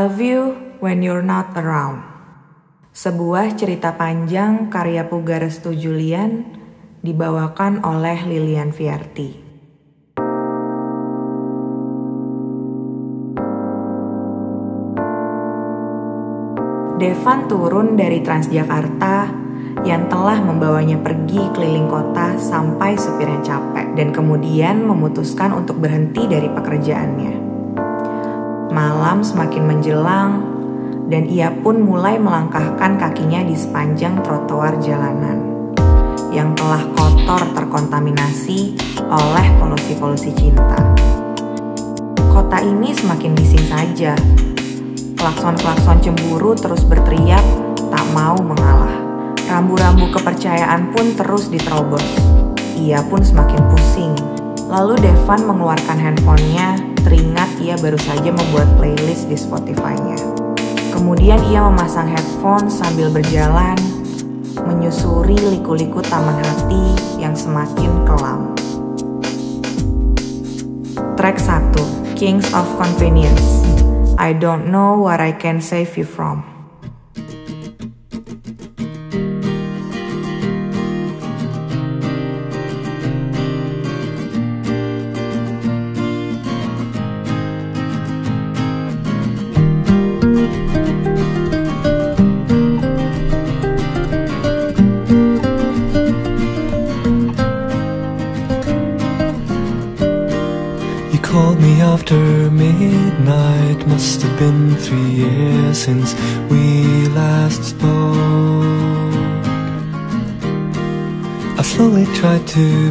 Love You When You're Not Around. Sebuah cerita panjang karya Puga Restu Julian dibawakan oleh Lilian Fiarti. Devan turun dari Transjakarta yang telah membawanya pergi keliling kota sampai supirnya capek dan kemudian memutuskan untuk berhenti dari pekerjaannya. Malam semakin menjelang, dan ia pun mulai melangkahkan kakinya di sepanjang trotoar jalanan yang telah kotor terkontaminasi oleh polusi-polusi cinta. Kota ini semakin bising saja. Klakson-klakson cemburu terus berteriak, tak mau mengalah. Rambu-rambu kepercayaan pun terus diterobos. Ia pun semakin pusing. Lalu Devan mengeluarkan handphonenya teringat ia baru saja membuat playlist di Spotify-nya. Kemudian ia memasang headphone sambil berjalan, menyusuri liku-liku taman hati yang semakin kelam. Track 1, Kings of Convenience. I don't know what I can save you from.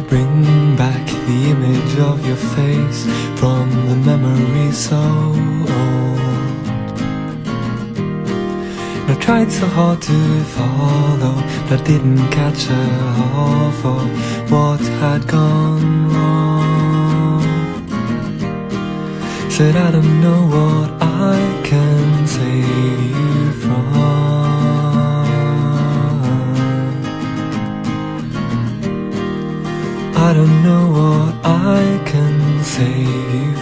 Bring back the image of your face From the memory so old. I tried so hard to follow But didn't catch a half of what had gone wrong. Said I don't know what I can save you from I don't know what I can save you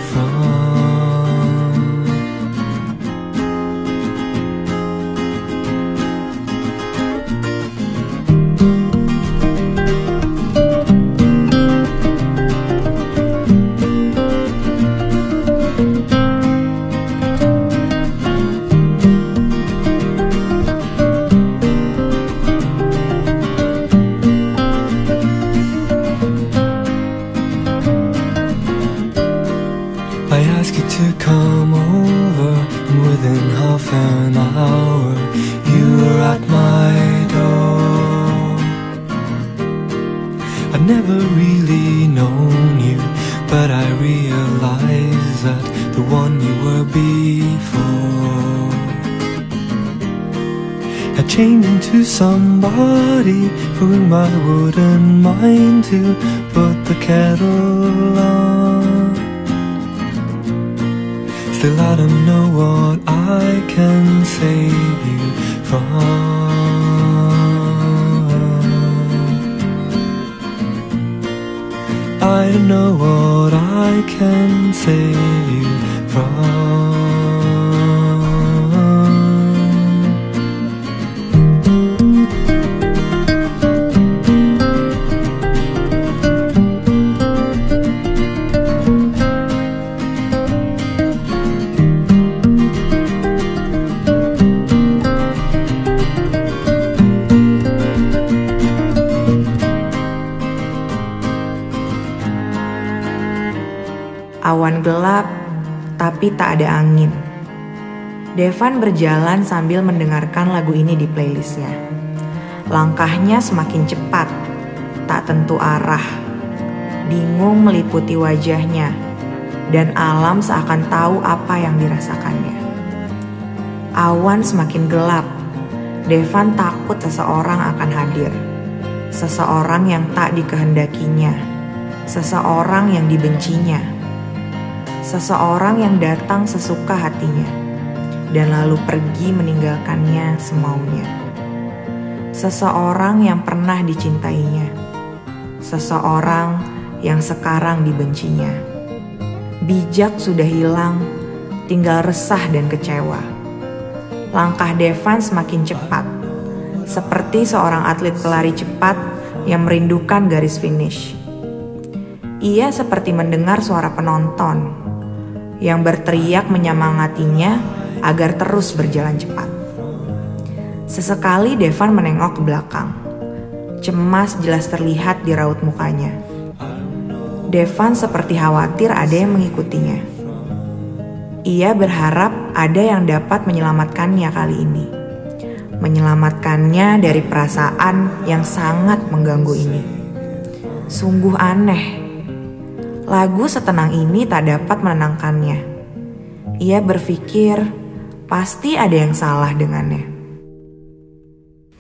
somebody for whom I wouldn't mind to put the kettle on. Still I don't know what I can save you from I don't know what I can save you from gelap, tapi tak ada angin. Devan berjalan sambil mendengarkan lagu ini di playlistnya. Langkahnya semakin cepat, tak tentu arah. Bingung meliputi wajahnya, dan alam seakan tahu apa yang dirasakannya. Awan semakin gelap. Devan takut seseorang akan hadir. Seseorang yang tak dikehendakinya. Seseorang yang dibencinya seseorang yang datang sesuka hatinya dan lalu pergi meninggalkannya semaunya. Seseorang yang pernah dicintainya, seseorang yang sekarang dibencinya. Bijak sudah hilang, tinggal resah dan kecewa. langkah Devan semakin cepat, seperti seorang atlet pelari cepat yang merindukan garis finish. Ia seperti mendengar suara penonton yang berteriak menyemangatinya agar terus berjalan cepat. Sesekali Devan menengok ke belakang. Cemas jelas terlihat di raut mukanya. Devan seperti khawatir ada yang mengikutinya. Ia berharap ada yang dapat menyelamatkannya kali ini. Menyelamatkannya dari perasaan yang sangat mengganggu ini. Sungguh aneh. Lagu setenang ini tak dapat menenangkannya. Ia berpikir pasti ada yang salah dengannya.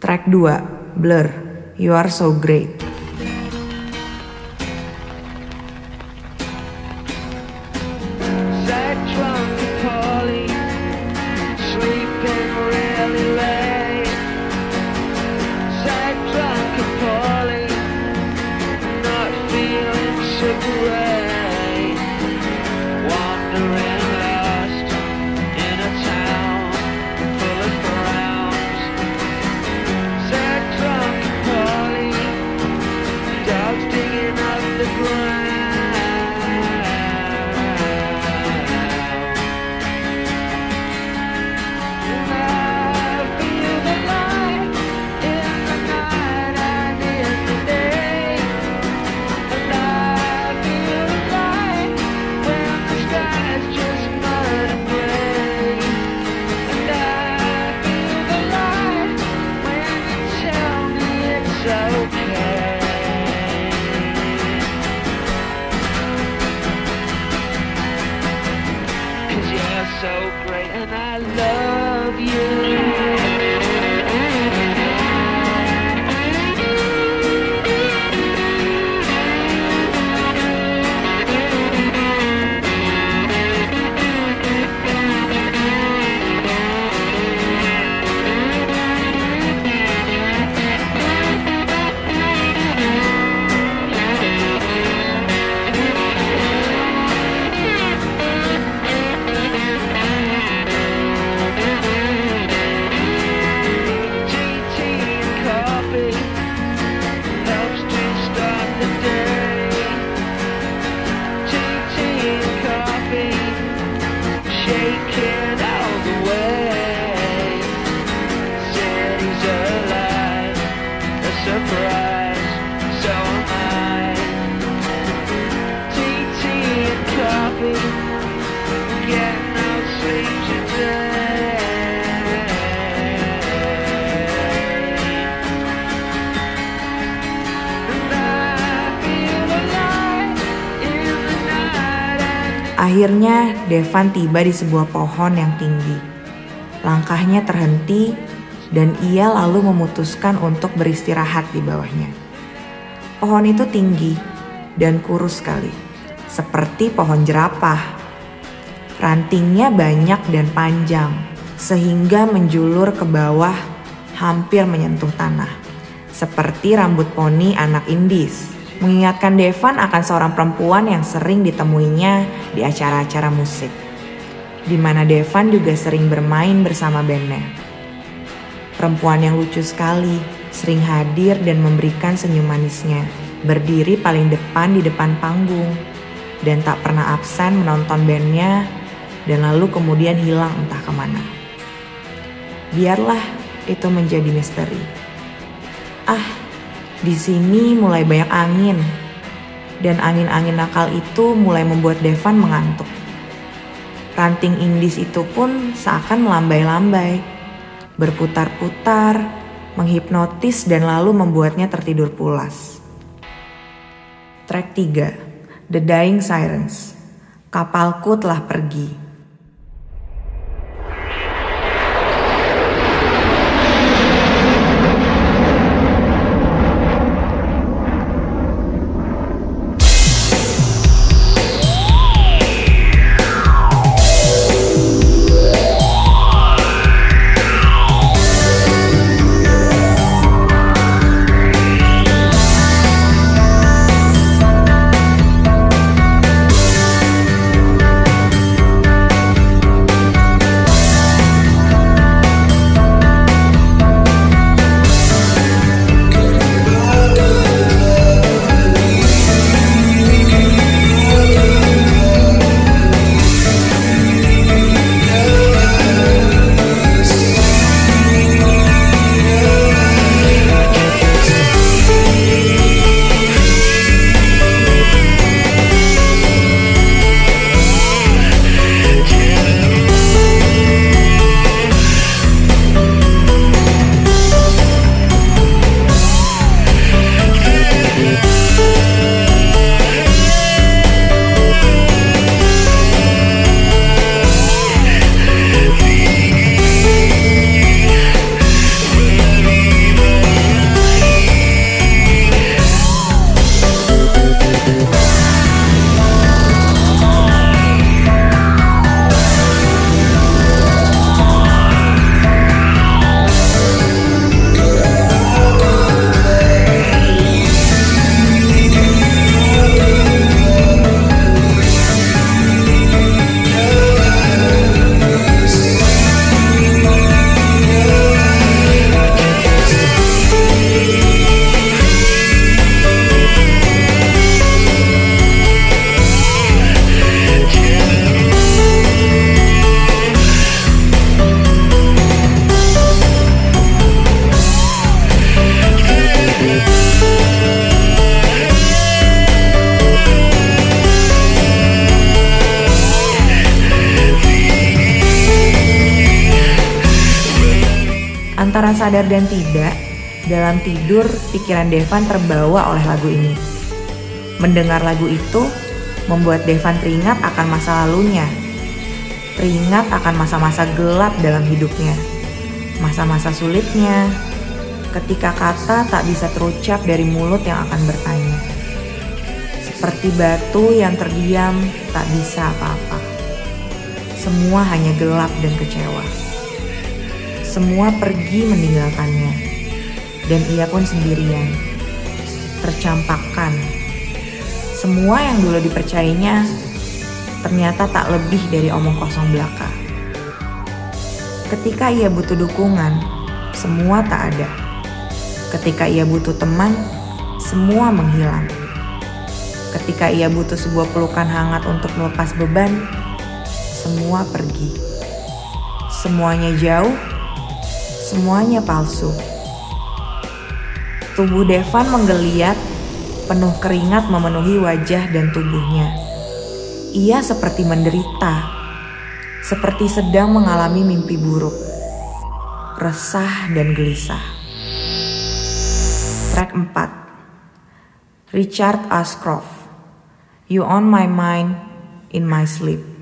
Track 2, Blur, You Are So Great. Devan tiba di sebuah pohon yang tinggi. Langkahnya terhenti dan ia lalu memutuskan untuk beristirahat di bawahnya. Pohon itu tinggi dan kurus sekali, seperti pohon jerapah. Rantingnya banyak dan panjang, sehingga menjulur ke bawah hampir menyentuh tanah, seperti rambut poni anak Indis mengingatkan Devan akan seorang perempuan yang sering ditemuinya di acara-acara musik, di mana Devan juga sering bermain bersama bandnya. Perempuan yang lucu sekali, sering hadir dan memberikan senyum manisnya, berdiri paling depan di depan panggung, dan tak pernah absen menonton bandnya, dan lalu kemudian hilang entah ke mana. Biarlah itu menjadi misteri. Ah, di sini mulai banyak angin, dan angin-angin nakal itu mulai membuat Devan mengantuk. Ranting indis itu pun seakan melambai-lambai, berputar-putar, menghipnotis dan lalu membuatnya tertidur pulas. Track 3, The Dying Sirens. Kapalku telah pergi. Sadar dan tidak, dalam tidur pikiran Devan terbawa oleh lagu ini. Mendengar lagu itu membuat Devan teringat akan masa lalunya. Teringat akan masa-masa gelap dalam hidupnya. Masa-masa sulitnya, ketika kata tak bisa terucap dari mulut yang akan bertanya. Seperti batu yang terdiam tak bisa apa-apa. Semua hanya gelap dan kecewa. Semua pergi meninggalkannya. Dan ia pun sendirian. Tercampakkan. Semua yang dulu dipercayainya ternyata tak lebih dari omong kosong belaka. Ketika ia butuh dukungan, semua tak ada. Ketika ia butuh teman, semua menghilang. Ketika ia butuh sebuah pelukan hangat untuk melepas beban, semua pergi. Semuanya jauh, semuanya palsu. Tubuh Devan menggeliat, penuh keringat memenuhi wajah dan tubuhnya. Ia seperti menderita, seperti sedang mengalami mimpi buruk, resah dan gelisah. Track 4 Richard Ashcroft You on my mind in my sleep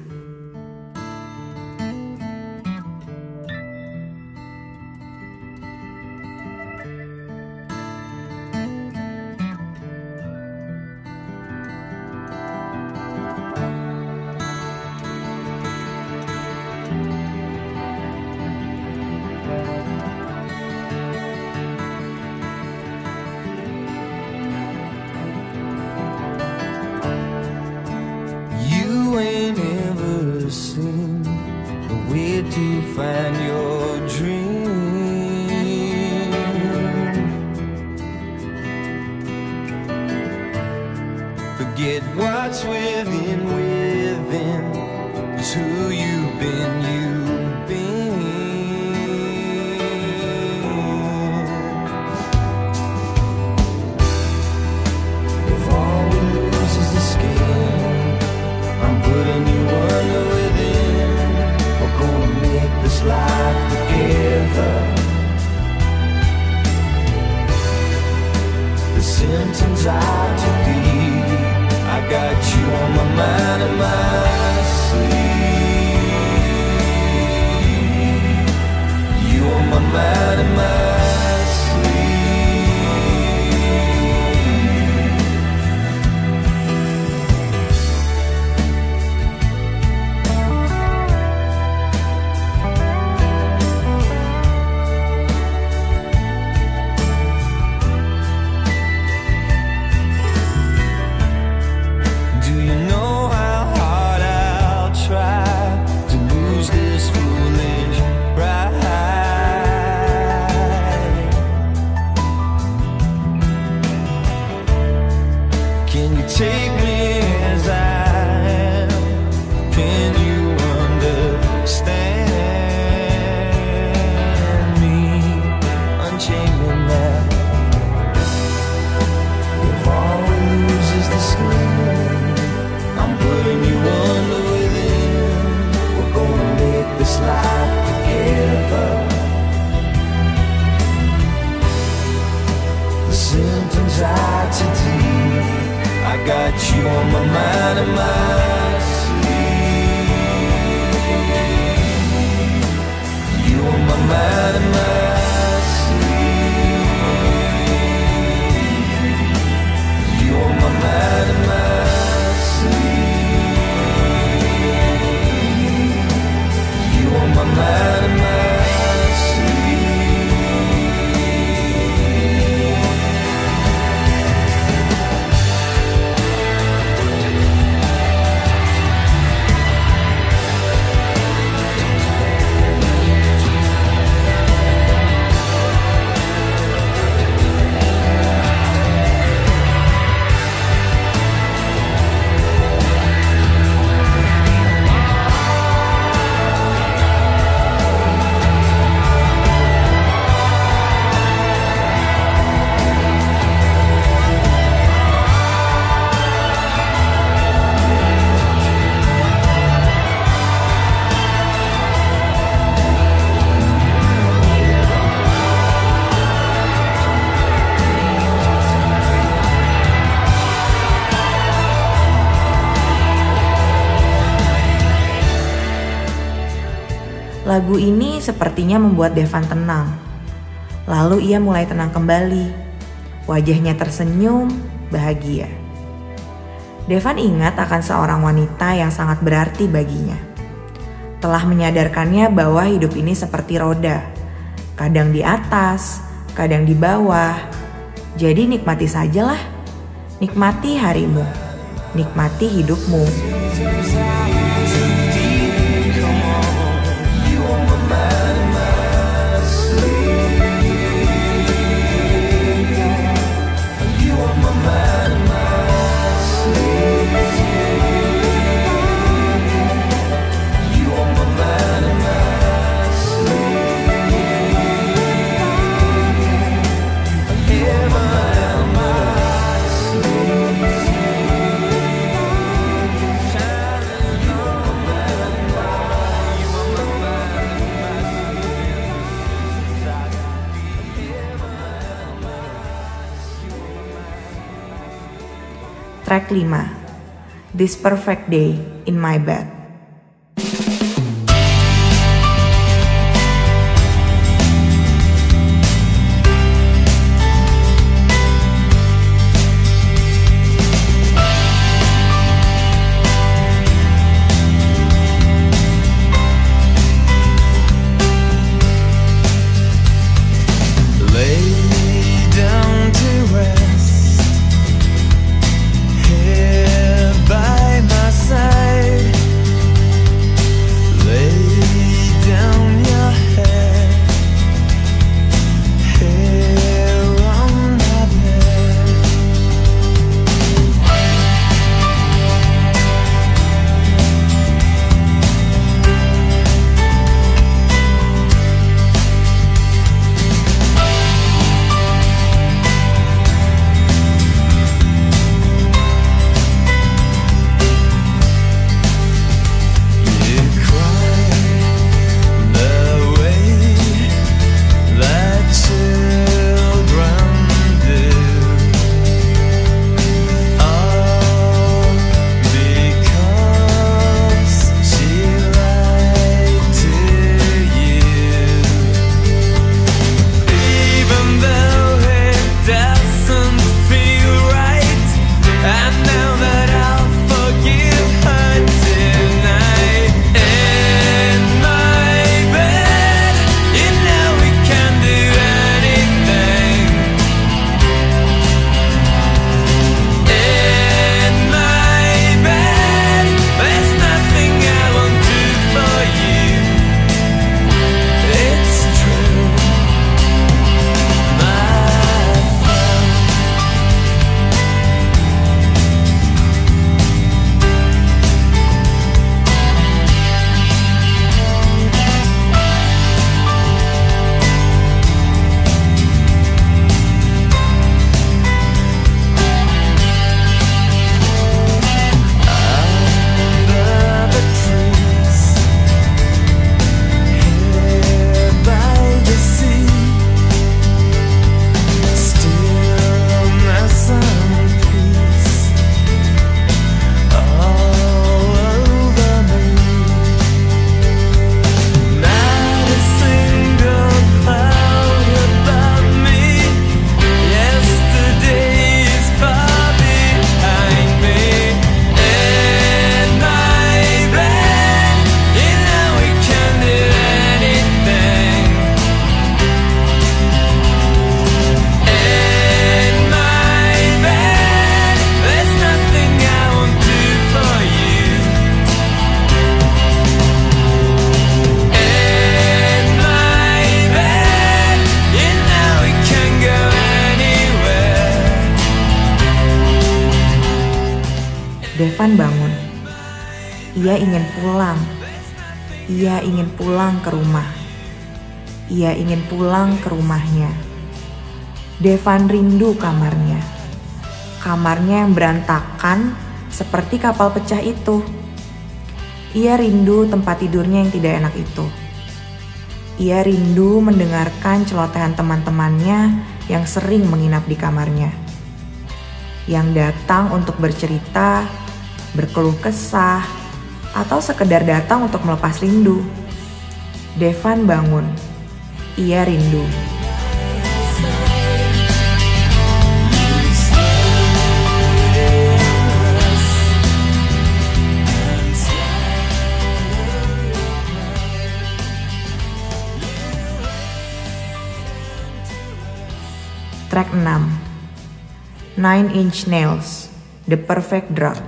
What's within, within is who you've been, you've been. If all we lose is the skin, I'm putting you under within. We're gonna make this life together. The symptoms. I got you on my mind my sleep. You on my mind and my Lagu ini sepertinya membuat Devan tenang. Lalu ia mulai tenang kembali. Wajahnya tersenyum, bahagia. Devan ingat akan seorang wanita yang sangat berarti baginya. Telah menyadarkannya bahwa hidup ini seperti roda. Kadang di atas, kadang di bawah. Jadi nikmati sajalah. Nikmati harimu. Nikmati hidupmu. Track 5 This Perfect Day in My Bed pulang ke rumah. Ia ingin pulang ke rumahnya. Devan rindu kamarnya. Kamarnya yang berantakan seperti kapal pecah itu. Ia rindu tempat tidurnya yang tidak enak itu. Ia rindu mendengarkan celotehan teman-temannya yang sering menginap di kamarnya. Yang datang untuk bercerita, berkeluh kesah, atau sekedar datang untuk melepas rindu. Devan bangun. Ia rindu. Track 6 9 Inch Nails The Perfect Drug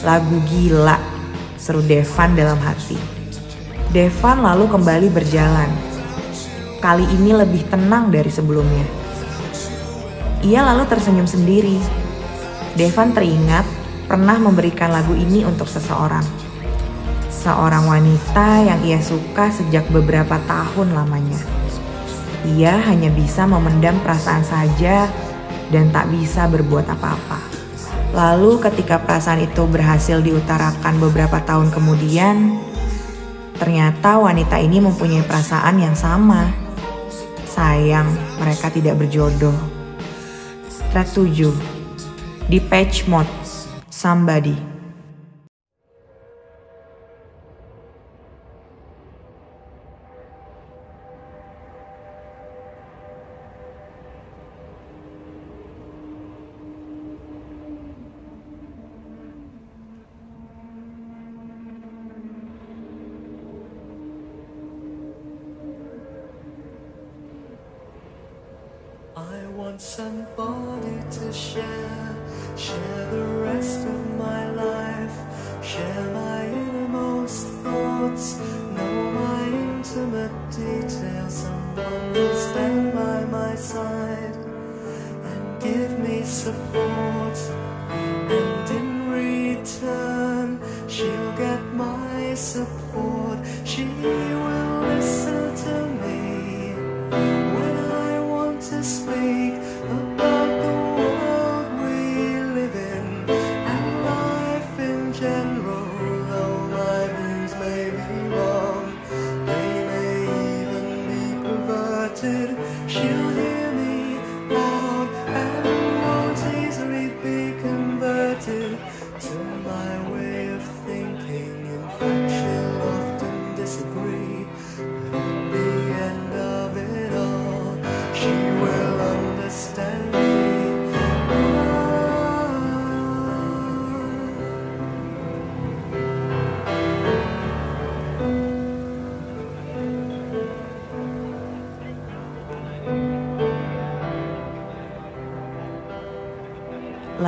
Lagu gila, seru Devan dalam hati. Devan lalu kembali berjalan. Kali ini lebih tenang dari sebelumnya. Ia lalu tersenyum sendiri. Devan teringat pernah memberikan lagu ini untuk seseorang. Seorang wanita yang ia suka sejak beberapa tahun lamanya. Ia hanya bisa memendam perasaan saja dan tak bisa berbuat apa-apa. Lalu ketika perasaan itu berhasil diutarakan beberapa tahun kemudian, ternyata wanita ini mempunyai perasaan yang sama. Sayang, mereka tidak berjodoh. Track 7. Depeche Mode. Somebody.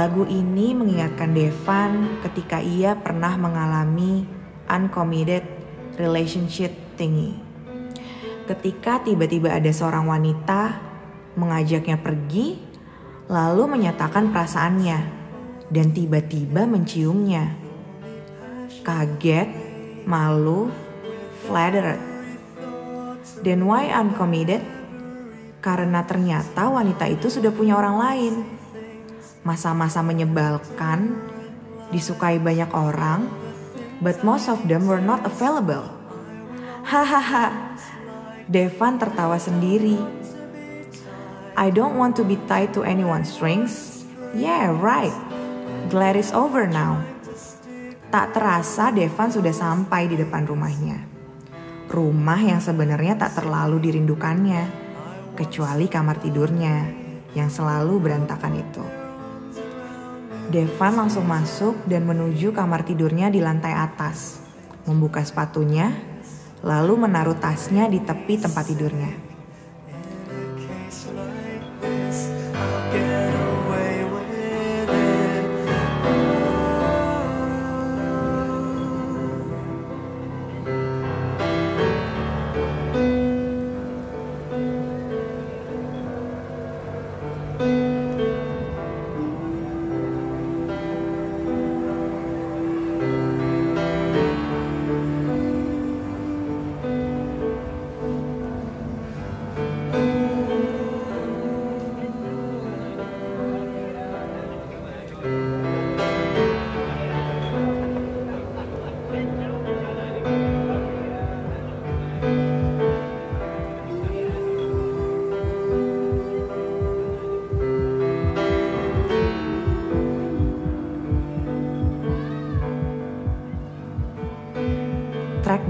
Lagu ini mengingatkan Devan ketika ia pernah mengalami uncommitted relationship thingy. Ketika tiba-tiba ada seorang wanita mengajaknya pergi, lalu menyatakan perasaannya, dan tiba-tiba menciumnya. Kaget, malu, flattered. Dan why uncommitted? Karena ternyata wanita itu sudah punya orang lain masa-masa menyebalkan, disukai banyak orang, but most of them were not available. Hahaha, Devan tertawa sendiri. I don't want to be tied to anyone's strings. Yeah, right. Glad it's over now. Tak terasa Devan sudah sampai di depan rumahnya. Rumah yang sebenarnya tak terlalu dirindukannya, kecuali kamar tidurnya yang selalu berantakan itu. Devan langsung masuk dan menuju kamar tidurnya di lantai atas. Membuka sepatunya, lalu menaruh tasnya di tepi tempat tidurnya.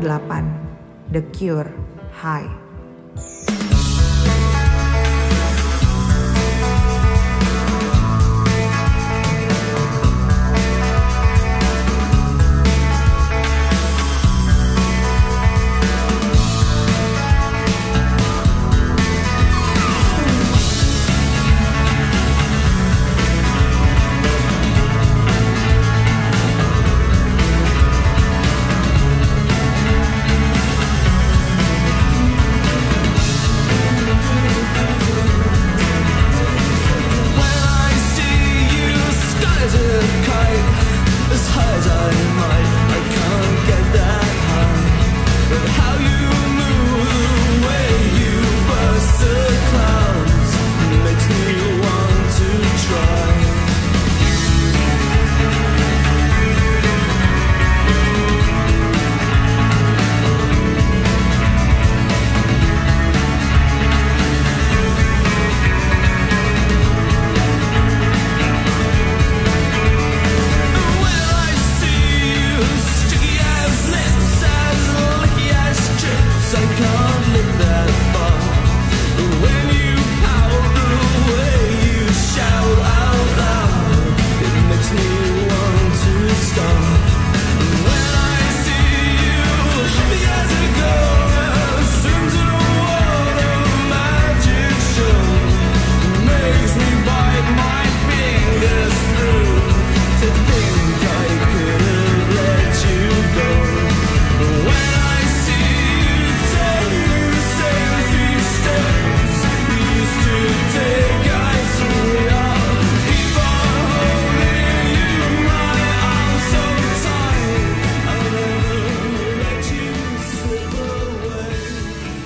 8 The Cure. High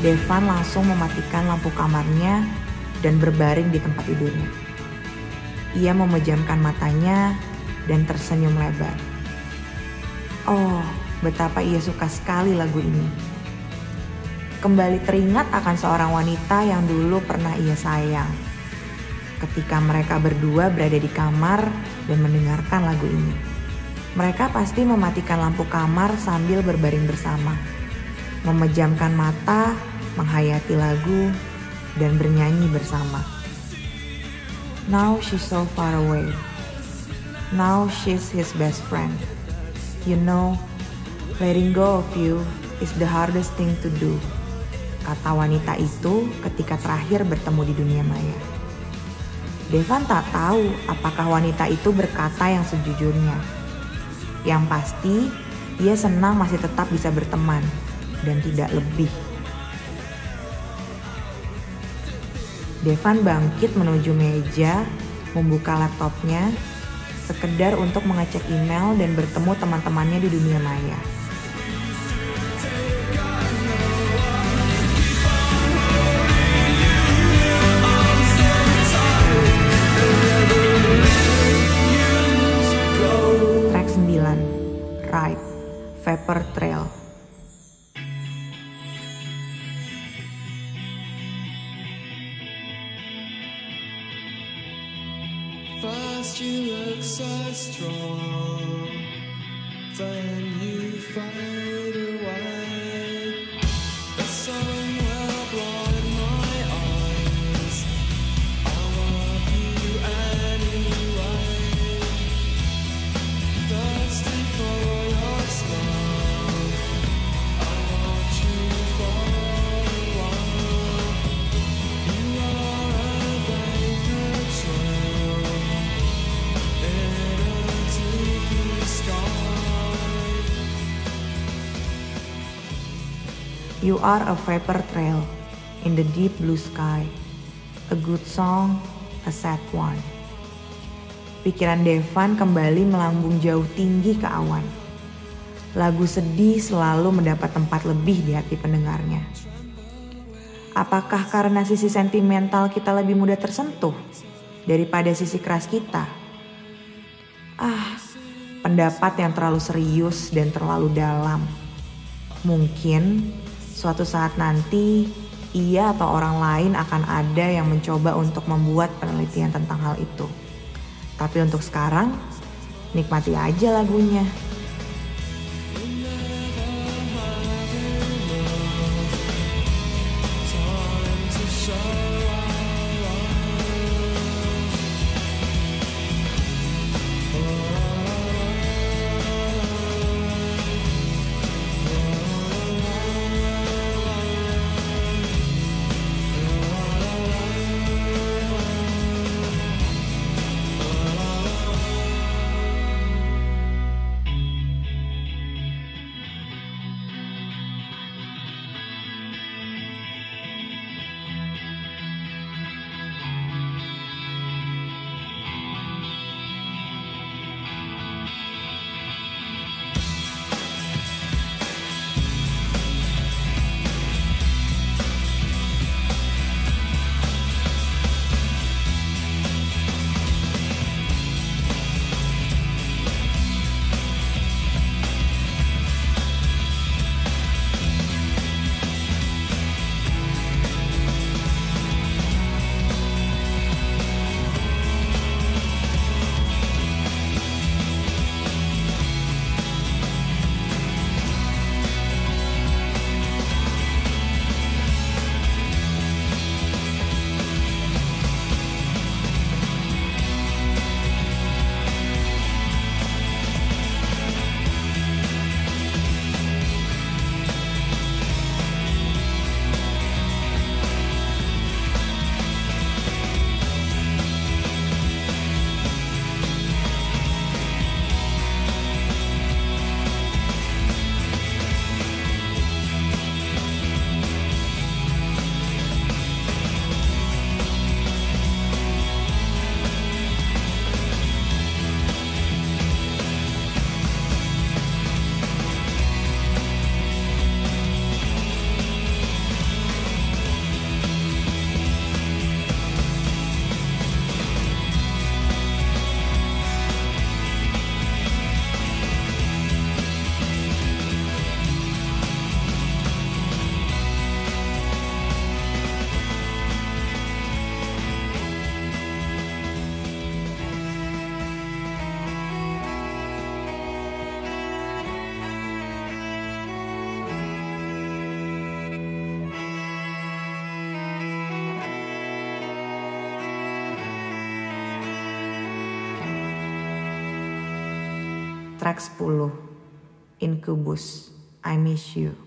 Devan langsung mematikan lampu kamarnya dan berbaring di tempat tidurnya. Ia memejamkan matanya dan tersenyum lebar. Oh, betapa ia suka sekali lagu ini. Kembali teringat akan seorang wanita yang dulu pernah ia sayang. Ketika mereka berdua berada di kamar dan mendengarkan lagu ini. Mereka pasti mematikan lampu kamar sambil berbaring bersama. Memejamkan mata, menghayati lagu, dan bernyanyi bersama. Now she's so far away. Now she's his best friend. You know, letting go of you is the hardest thing to do. Kata wanita itu ketika terakhir bertemu di dunia maya. Devan tak tahu apakah wanita itu berkata yang sejujurnya. Yang pasti, ia senang masih tetap bisa berteman dan tidak lebih. Devan bangkit menuju meja, membuka laptopnya, sekedar untuk mengecek email dan bertemu teman-temannya di dunia maya. Track 9, Ride, Vapor Trail. Are a vapor trail in the deep blue sky. A good song, a sad one. Pikiran Devan kembali melambung jauh tinggi ke awan. Lagu sedih selalu mendapat tempat lebih di hati pendengarnya. Apakah karena sisi sentimental kita lebih mudah tersentuh daripada sisi keras kita? Ah, pendapat yang terlalu serius dan terlalu dalam. Mungkin suatu saat nanti ia atau orang lain akan ada yang mencoba untuk membuat penelitian tentang hal itu. Tapi untuk sekarang, nikmati aja lagunya. Track 10 Incubus I Miss You.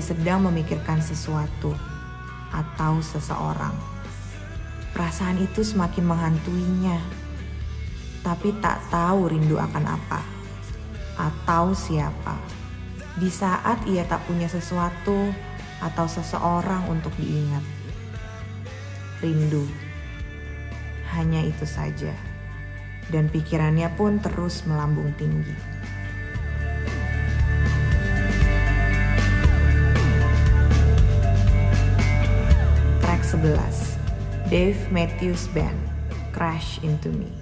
seperti sedang memikirkan sesuatu atau seseorang. Perasaan itu semakin menghantuinya, tapi tak tahu rindu akan apa atau siapa. Di saat ia tak punya sesuatu atau seseorang untuk diingat, rindu hanya itu saja, dan pikirannya pun terus melambung tinggi. 11, Dave Matthews Band, Crash Into Me.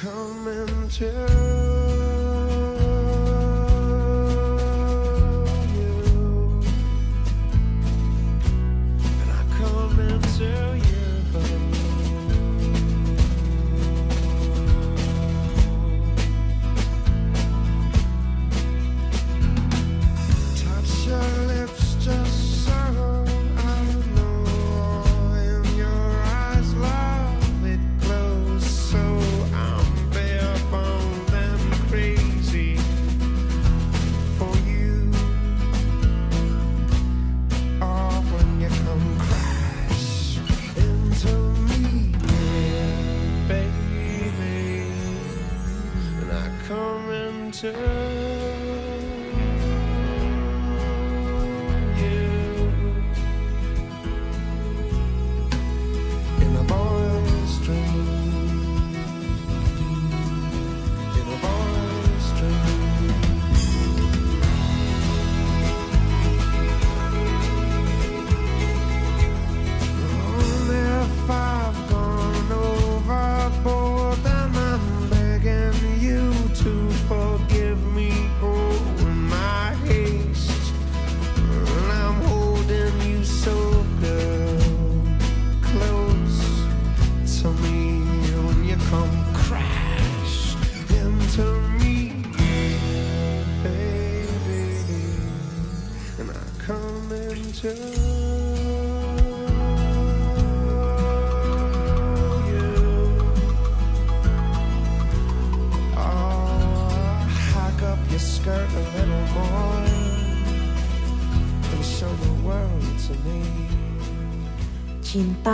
Come into.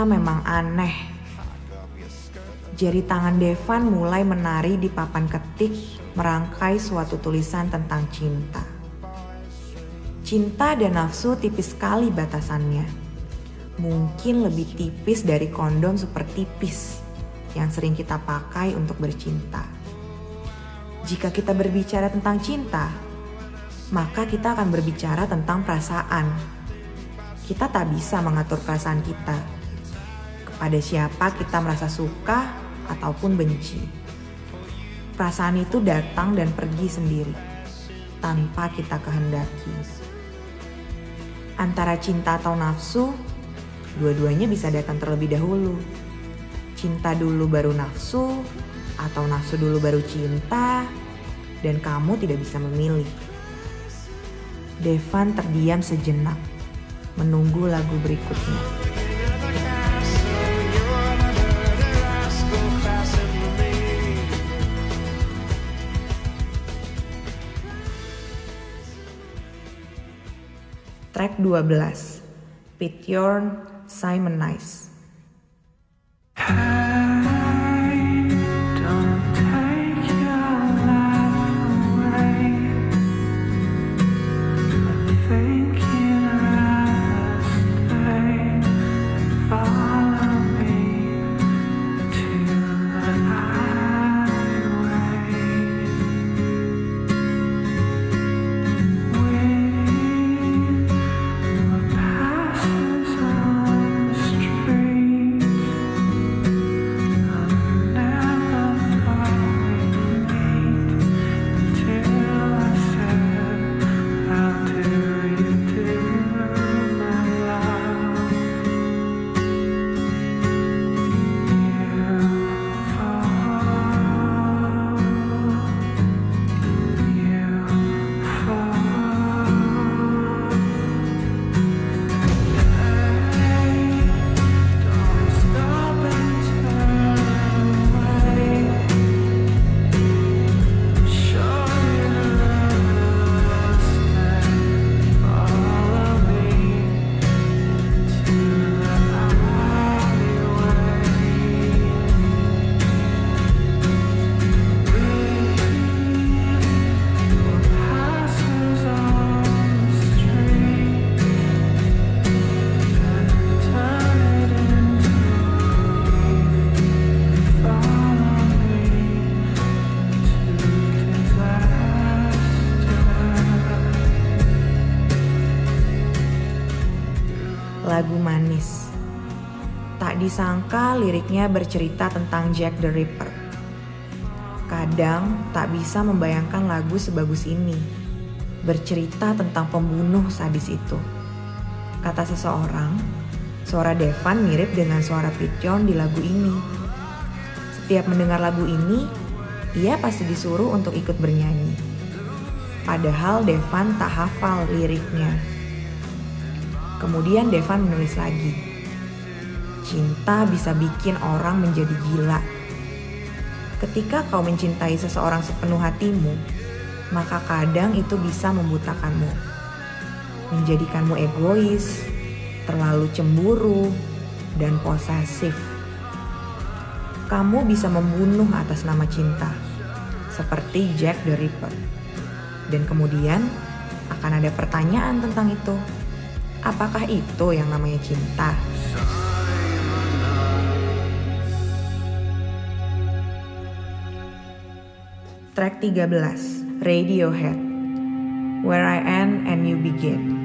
Memang aneh. Jari tangan Devan mulai menari di papan ketik merangkai suatu tulisan tentang cinta. Cinta dan nafsu tipis sekali batasannya. Mungkin lebih tipis dari kondom super tipis yang sering kita pakai untuk bercinta. Jika kita berbicara tentang cinta, maka kita akan berbicara tentang perasaan. Kita tak bisa mengatur perasaan kita. Kepada siapa kita merasa suka ataupun benci. Perasaan itu datang dan pergi sendiri, tanpa kita kehendaki. Antara cinta atau nafsu, dua-duanya bisa datang terlebih dahulu. Cinta dulu baru nafsu, atau nafsu dulu baru cinta, dan kamu tidak bisa memilih. Devan terdiam sejenak, menunggu lagu berikutnya. Track 12 Pityorn Simon Nice Tak disangka liriknya bercerita tentang Jack the Ripper. Kadang tak bisa membayangkan lagu sebagus ini. Bercerita tentang pembunuh sadis itu. Kata seseorang, suara Devan mirip dengan suara Pitjon di lagu ini. Setiap mendengar lagu ini, ia pasti disuruh untuk ikut bernyanyi. Padahal Devan tak hafal liriknya. Kemudian Devan menulis lagi. Cinta bisa bikin orang menjadi gila. Ketika kau mencintai seseorang sepenuh hatimu, maka kadang itu bisa membutakanmu. Menjadikanmu egois, terlalu cemburu, dan posesif. Kamu bisa membunuh atas nama cinta, seperti Jack the Ripper. Dan kemudian akan ada pertanyaan tentang itu. Apakah itu yang namanya cinta? Track 13 Radiohead Where I End and You Begin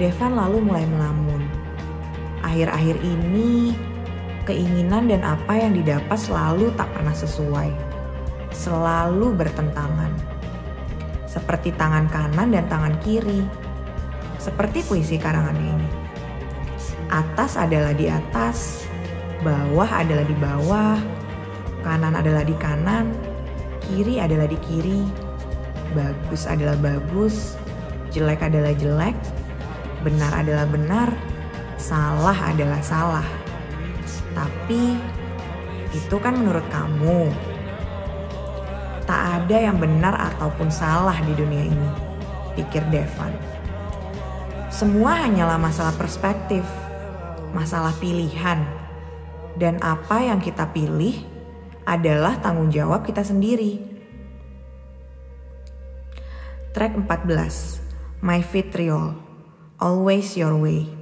Devan lalu mulai melamun. Akhir-akhir ini, keinginan dan apa yang didapat selalu tak pernah sesuai. Selalu bertentangan. Seperti tangan kanan dan tangan kiri. Seperti puisi karangannya ini. Atas adalah di atas, bawah adalah di bawah, kanan adalah di kanan, kiri adalah di kiri, bagus adalah bagus, jelek adalah jelek, benar adalah benar, salah adalah salah. Tapi itu kan menurut kamu. Tak ada yang benar ataupun salah di dunia ini, pikir Devan. Semua hanyalah masalah perspektif, masalah pilihan, dan apa yang kita pilih adalah tanggung jawab kita sendiri. Track 14, My Vitriol, Always Your Way.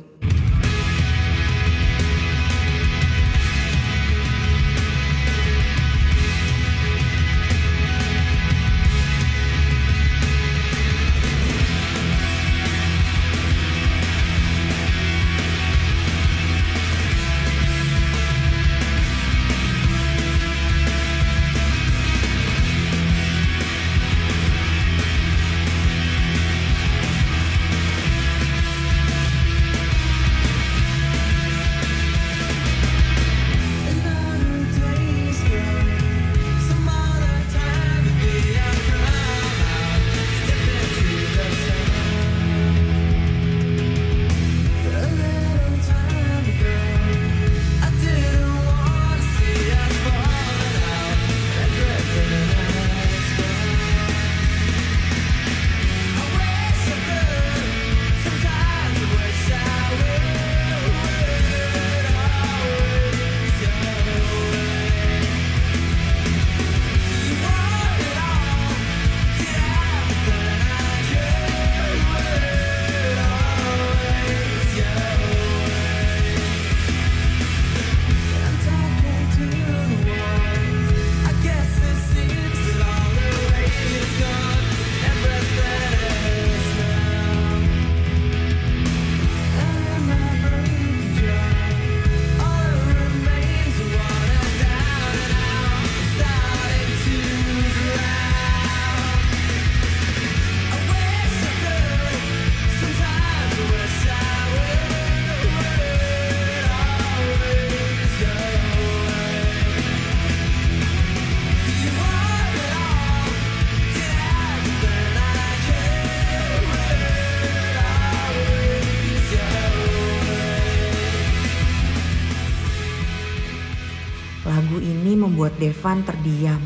Devan terdiam,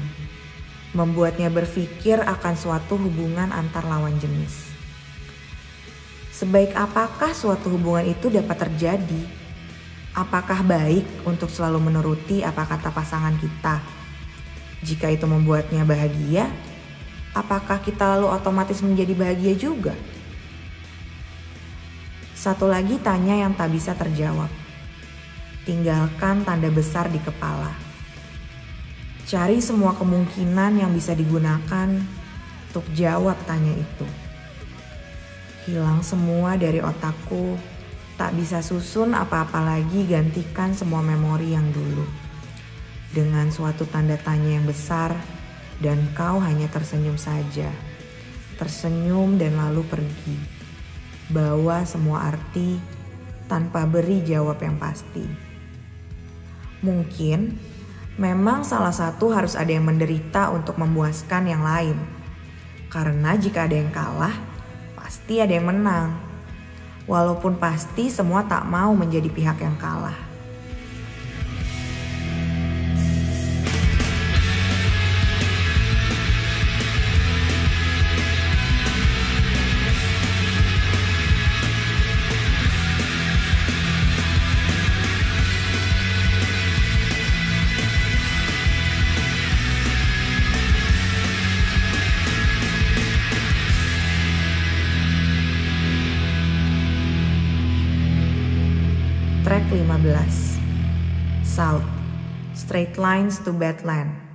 membuatnya berpikir akan suatu hubungan antar lawan jenis. Sebaik apakah suatu hubungan itu dapat terjadi? Apakah baik untuk selalu menuruti apa kata pasangan kita? Jika itu membuatnya bahagia, apakah kita lalu otomatis menjadi bahagia juga? Satu lagi tanya yang tak bisa terjawab tinggalkan tanda besar di kepala. Cari semua kemungkinan yang bisa digunakan untuk jawab tanya itu. Hilang semua dari otakku, tak bisa susun apa-apa lagi gantikan semua memori yang dulu. Dengan suatu tanda tanya yang besar, dan kau hanya tersenyum saja. Tersenyum dan lalu pergi. Bawa semua arti tanpa beri jawab yang pasti. Mungkin memang salah satu harus ada yang menderita untuk memuaskan yang lain. Karena jika ada yang kalah, pasti ada yang menang. Walaupun pasti semua tak mau menjadi pihak yang kalah. 15 South Straight Lines to Badland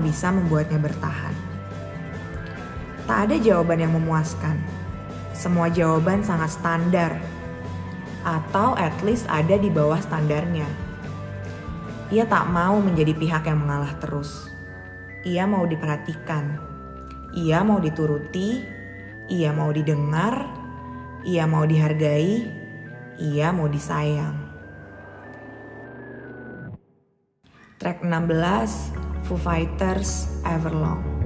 yang bisa membuatnya bertahan. Tak ada jawaban yang memuaskan. Semua jawaban sangat standar, atau at least ada di bawah standarnya. Ia tak mau menjadi pihak yang mengalah terus. Ia mau diperhatikan. Ia mau dituruti. Ia mau didengar. Ia mau dihargai. Ia mau disayang. Track 16, Foo Fighters Everlong.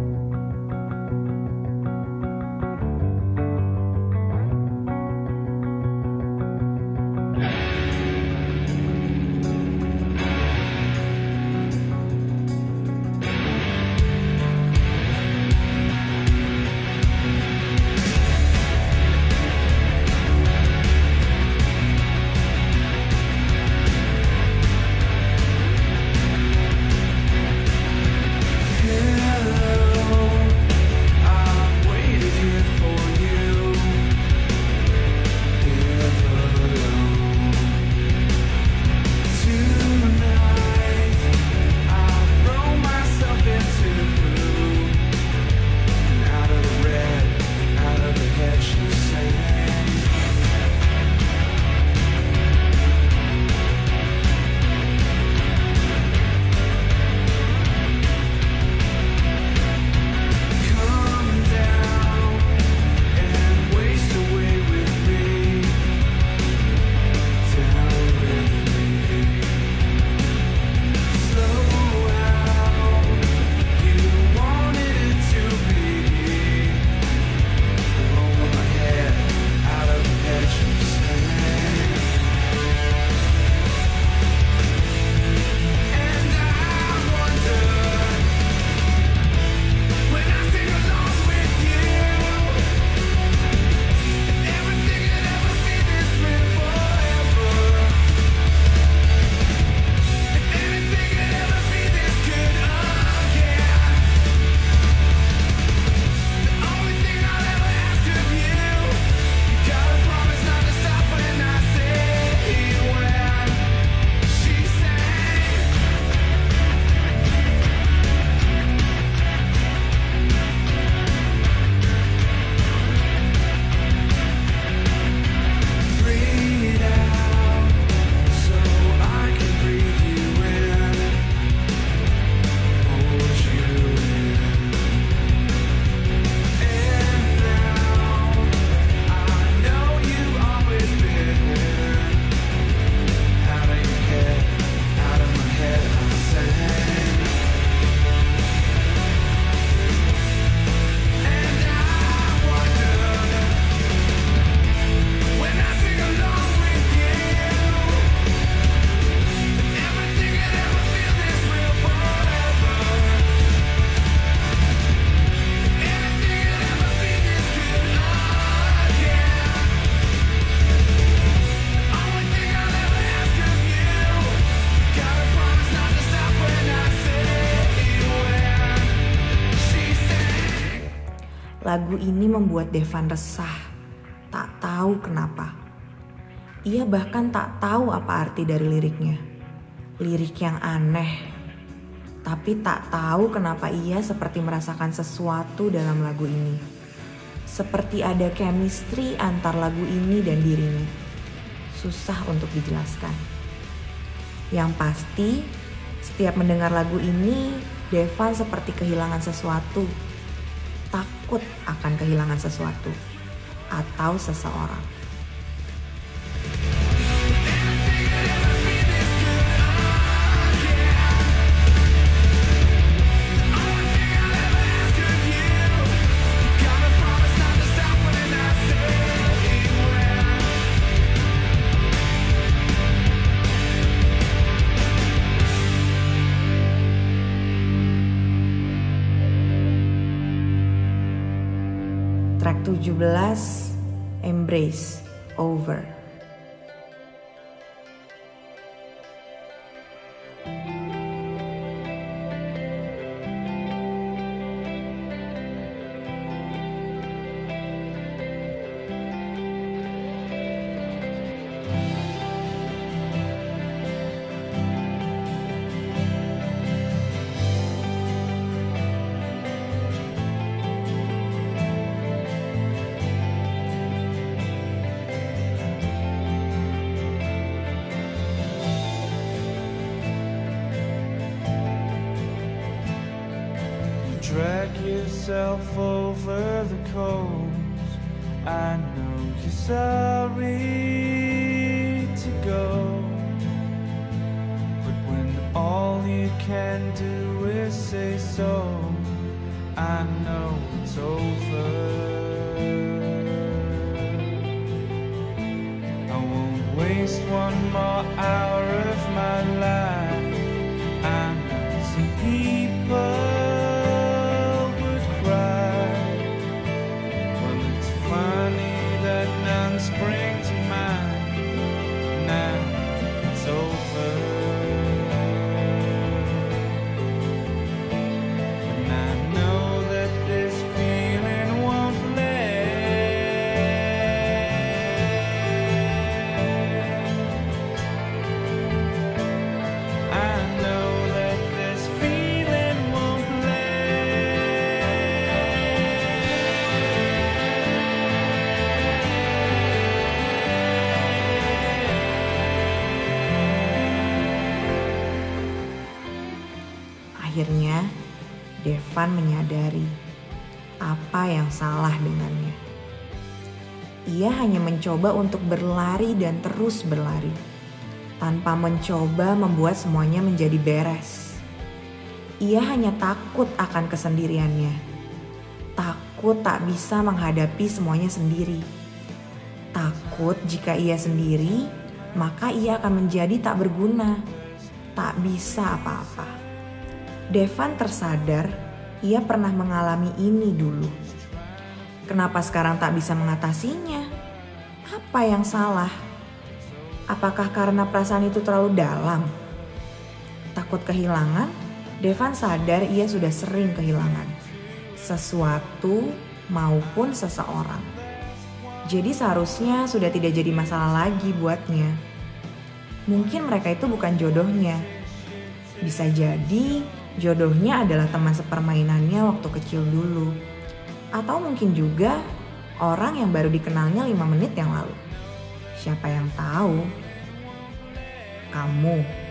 Lagu ini membuat Devan resah, tak tahu kenapa. Ia bahkan tak tahu apa arti dari liriknya. Lirik yang aneh, tapi tak tahu kenapa ia seperti merasakan sesuatu dalam lagu ini. Seperti ada chemistry antar lagu ini dan dirinya. Susah untuk dijelaskan. Yang pasti, setiap mendengar lagu ini, Devan seperti kehilangan sesuatu takut akan kehilangan sesuatu atau seseorang. 17 Embrace Over Devan menyadari apa yang salah dengannya. Ia hanya mencoba untuk berlari dan terus berlari, tanpa mencoba membuat semuanya menjadi beres. Ia hanya takut akan kesendiriannya, takut tak bisa menghadapi semuanya sendiri. Takut jika ia sendiri, maka ia akan menjadi tak berguna, tak bisa apa-apa. Devan tersadar ia pernah mengalami ini dulu. Kenapa sekarang tak bisa mengatasinya? Apa yang salah? Apakah karena perasaan itu terlalu dalam? Takut kehilangan, Devan sadar ia sudah sering kehilangan sesuatu maupun seseorang. Jadi seharusnya sudah tidak jadi masalah lagi buatnya. Mungkin mereka itu bukan jodohnya. Bisa jadi jodohnya adalah teman sepermainannya waktu kecil dulu. Atau mungkin juga orang yang baru dikenalnya lima menit yang lalu. Siapa yang tahu? Kamu.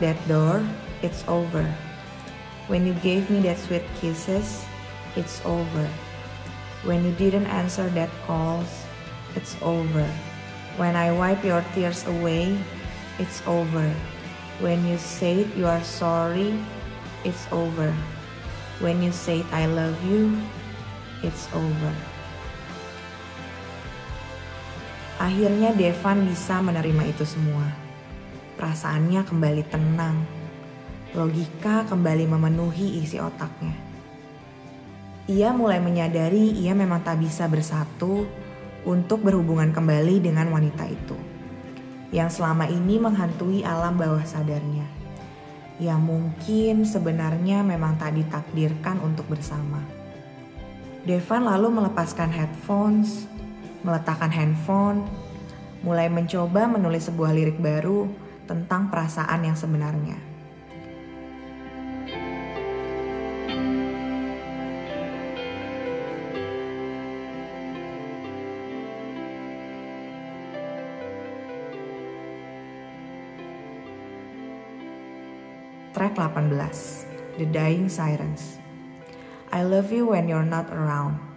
That door, it's over. When you gave me that sweet kisses, it's over. When you didn't answer that calls, it's over. When I wipe your tears away, it's over. When you said you are sorry, it's over. When you said I love you, it's over. Akhirnya Devan bisa menerima itu semua. Perasaannya kembali tenang. Logika kembali memenuhi isi otaknya. Ia mulai menyadari ia memang tak bisa bersatu untuk berhubungan kembali dengan wanita itu. Yang selama ini menghantui alam bawah sadarnya. Yang mungkin sebenarnya memang tak ditakdirkan untuk bersama. Devan lalu melepaskan headphones, meletakkan handphone, mulai mencoba menulis sebuah lirik baru tentang perasaan yang sebenarnya. Track 18 The Dying Sirens I love you when you're not around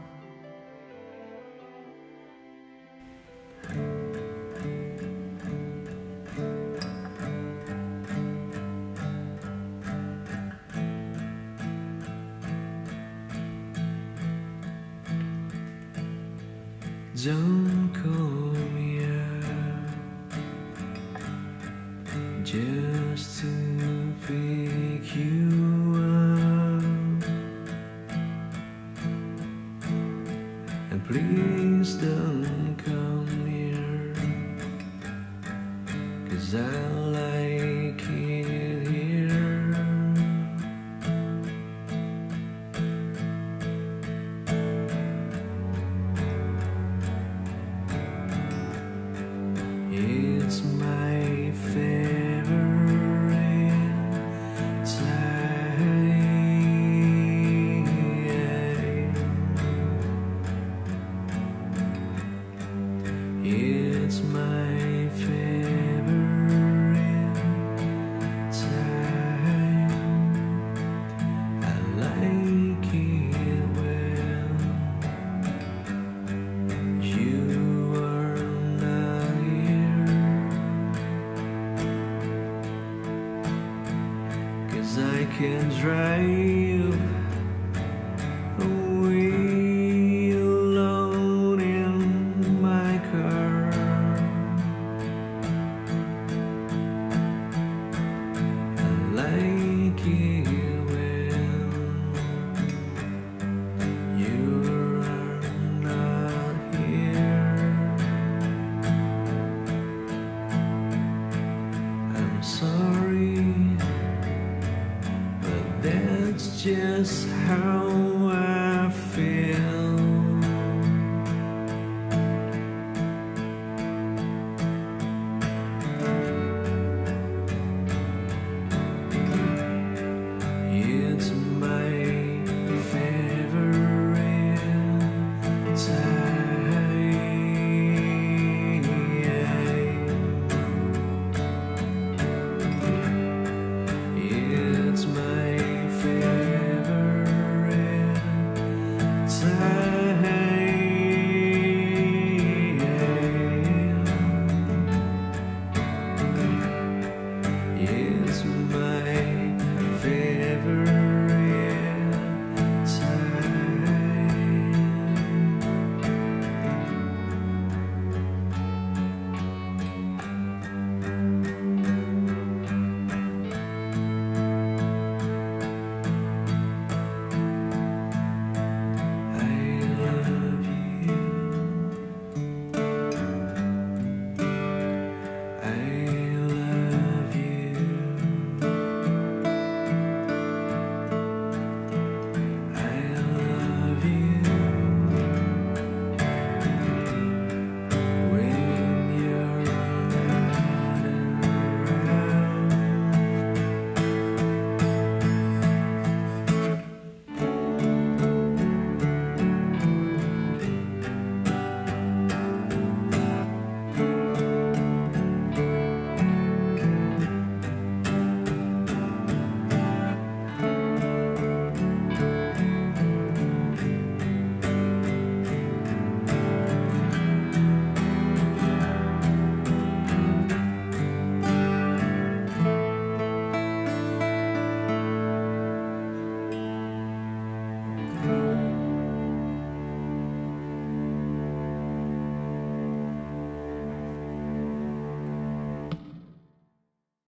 just how